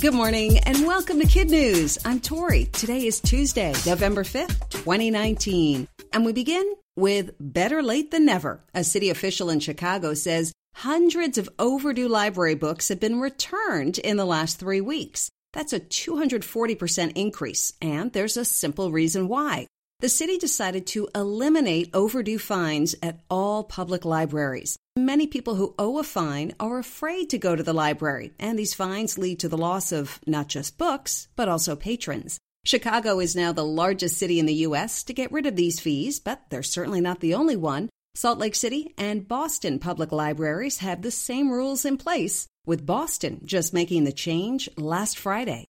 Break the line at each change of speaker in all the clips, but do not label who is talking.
Good morning and welcome to KidNuz. I'm Tori. Today is Tuesday, November 5th, 2019. And we begin with Better Late Than Never. A city official in Chicago says hundreds of overdue library books have been returned in the last three weeks. That's a 240% increase, and there's a simple reason why. The city decided to eliminate overdue fines at all public libraries. Many people who owe a fine are afraid to go to the library, and these fines lead to the loss of not just books, but also patrons. Chicago is now the largest city in the U.S. to get rid of these fees, but they're certainly not the only one. Salt Lake City and Boston public libraries have the same rules in place, with Boston just making the change last Friday.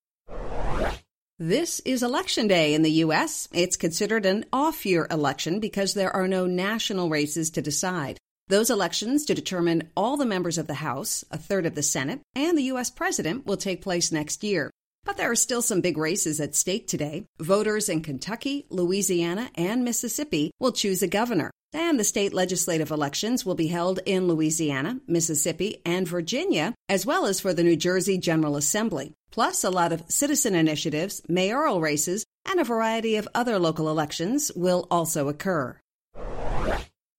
This is Election Day in the U.S. It's considered an off year election because there are no national races to decide. Those elections to determine all the members of the House, a third of the Senate, and the U.S. President will take place next year. But there are still some big races at stake today. Voters in Kentucky, Louisiana, and Mississippi will choose a governor. And the state legislative elections will be held in Louisiana, Mississippi, and Virginia, as well as for the New Jersey General Assembly. Plus, a lot of citizen initiatives, mayoral races, and a variety of other local elections will also occur.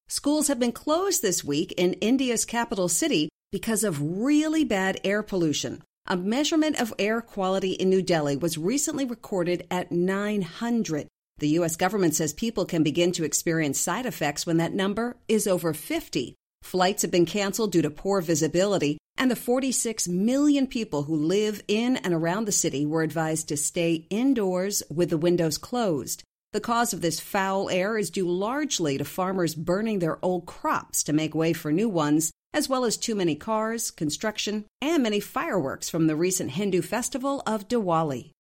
Schools have been closed this week in India's capital city because of really bad air pollution. A measurement of air quality in New Delhi was recently recorded at 900. The U.S. government says people can begin to experience side effects when that number is over 50. Flights have been canceled due to poor visibility, and the 46 million people who live in and around the city were advised to stay indoors with the windows closed. The cause of this foul air is due largely to farmers burning their old crops to make way for new ones, as well as too many cars, construction, and many fireworks from the recent Hindu festival of Diwali.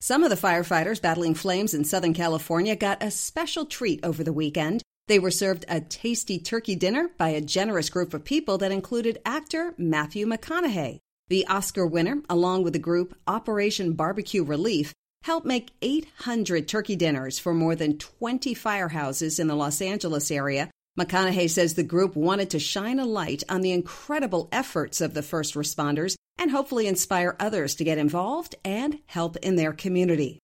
Some of the firefighters battling flames in Southern California got a special treat over the weekend. They were served a tasty turkey dinner by a generous group of people that included actor Matthew McConaughey. The Oscar winner, along with the group Operation Barbecue Relief, helped make 800 turkey dinners for more than 20 firehouses in the Los Angeles area. McConaughey says the group wanted to shine a light on the incredible efforts of the first responders and hopefully inspire others to get involved and help in their community.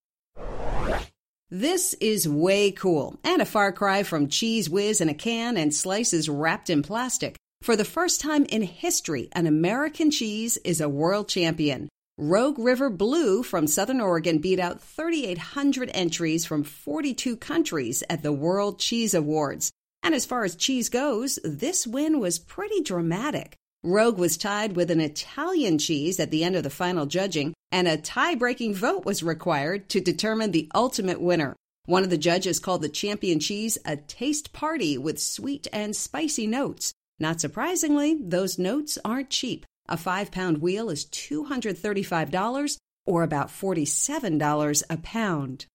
This is way cool and a far cry from Cheez Whiz in a can and slices wrapped in plastic. For the first time in history, an American cheese is a world champion. Rogue River Blue from Southern Oregon beat out 3,800 entries from 42 countries at the World Cheese Awards. And as far as cheese goes, this win was pretty dramatic. Rogue was tied with an Italian cheese at the end of the final judging, and a tie breaking vote was required to determine the ultimate winner. One of the judges called the champion cheese a taste party with sweet and spicy notes. Not surprisingly, those notes aren't cheap. A five pound wheel is $235 or about $47 a pound.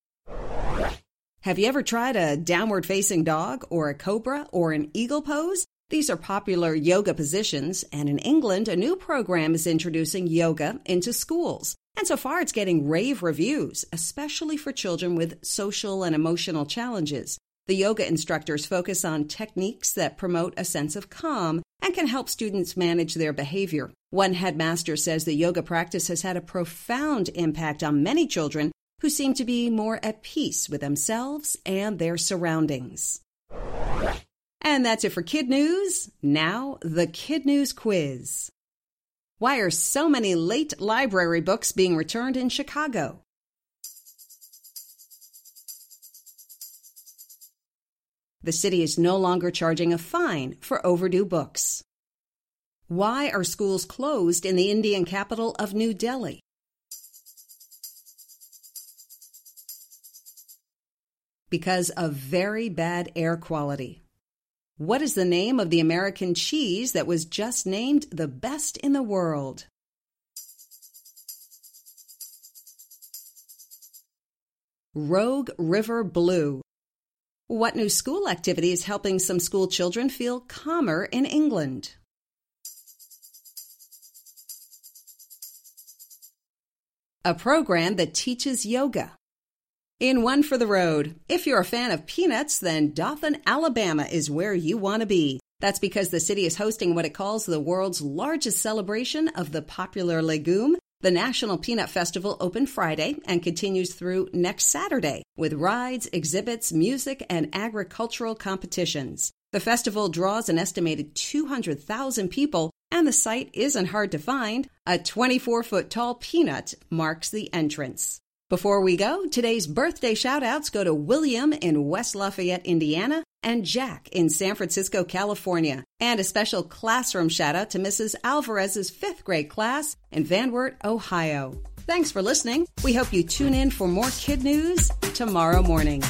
Have you ever tried a downward facing dog or a cobra or an eagle pose? These are popular yoga positions, and in England, a new program is introducing yoga into schools. And so far, it's getting rave reviews, especially for children with social and emotional challenges. The yoga instructors focus on techniques that promote a sense of calm and can help students manage their behavior. One headmaster says the yoga practice has had a profound impact on many children who seem to be more at peace with themselves and their surroundings. And that's it for KidNuz. Now, the KidNuz quiz. Why are so many late library books being returned in Chicago? The city is no longer charging a fine for overdue books. Why are schools closed in the Indian capital of New Delhi? Because of very bad air quality. What is the name of the American cheese that was just named the best in the world? Rogue River Blue. What new school activity is helping some school children feel calmer in England? A program that teaches yoga. In One for the Road, if you're a fan of peanuts, then Dothan, Alabama is where you want to be. That's because the city is hosting what it calls the world's largest celebration of the popular legume. The National Peanut Festival opened Friday and continues through next Saturday with rides, exhibits, music, and agricultural competitions. The festival draws an estimated 200,000 people, and the site isn't hard to find. A 24 foot tall peanut marks the entrance. Before we go, today's birthday shout outs go to William in West Lafayette, Indiana, and Jack in San Francisco, California. And a special classroom shout out to Mrs. Alvarez's fifth grade class in Van Wert, Ohio. Thanks for listening. We hope you tune in for more KidNuz tomorrow morning.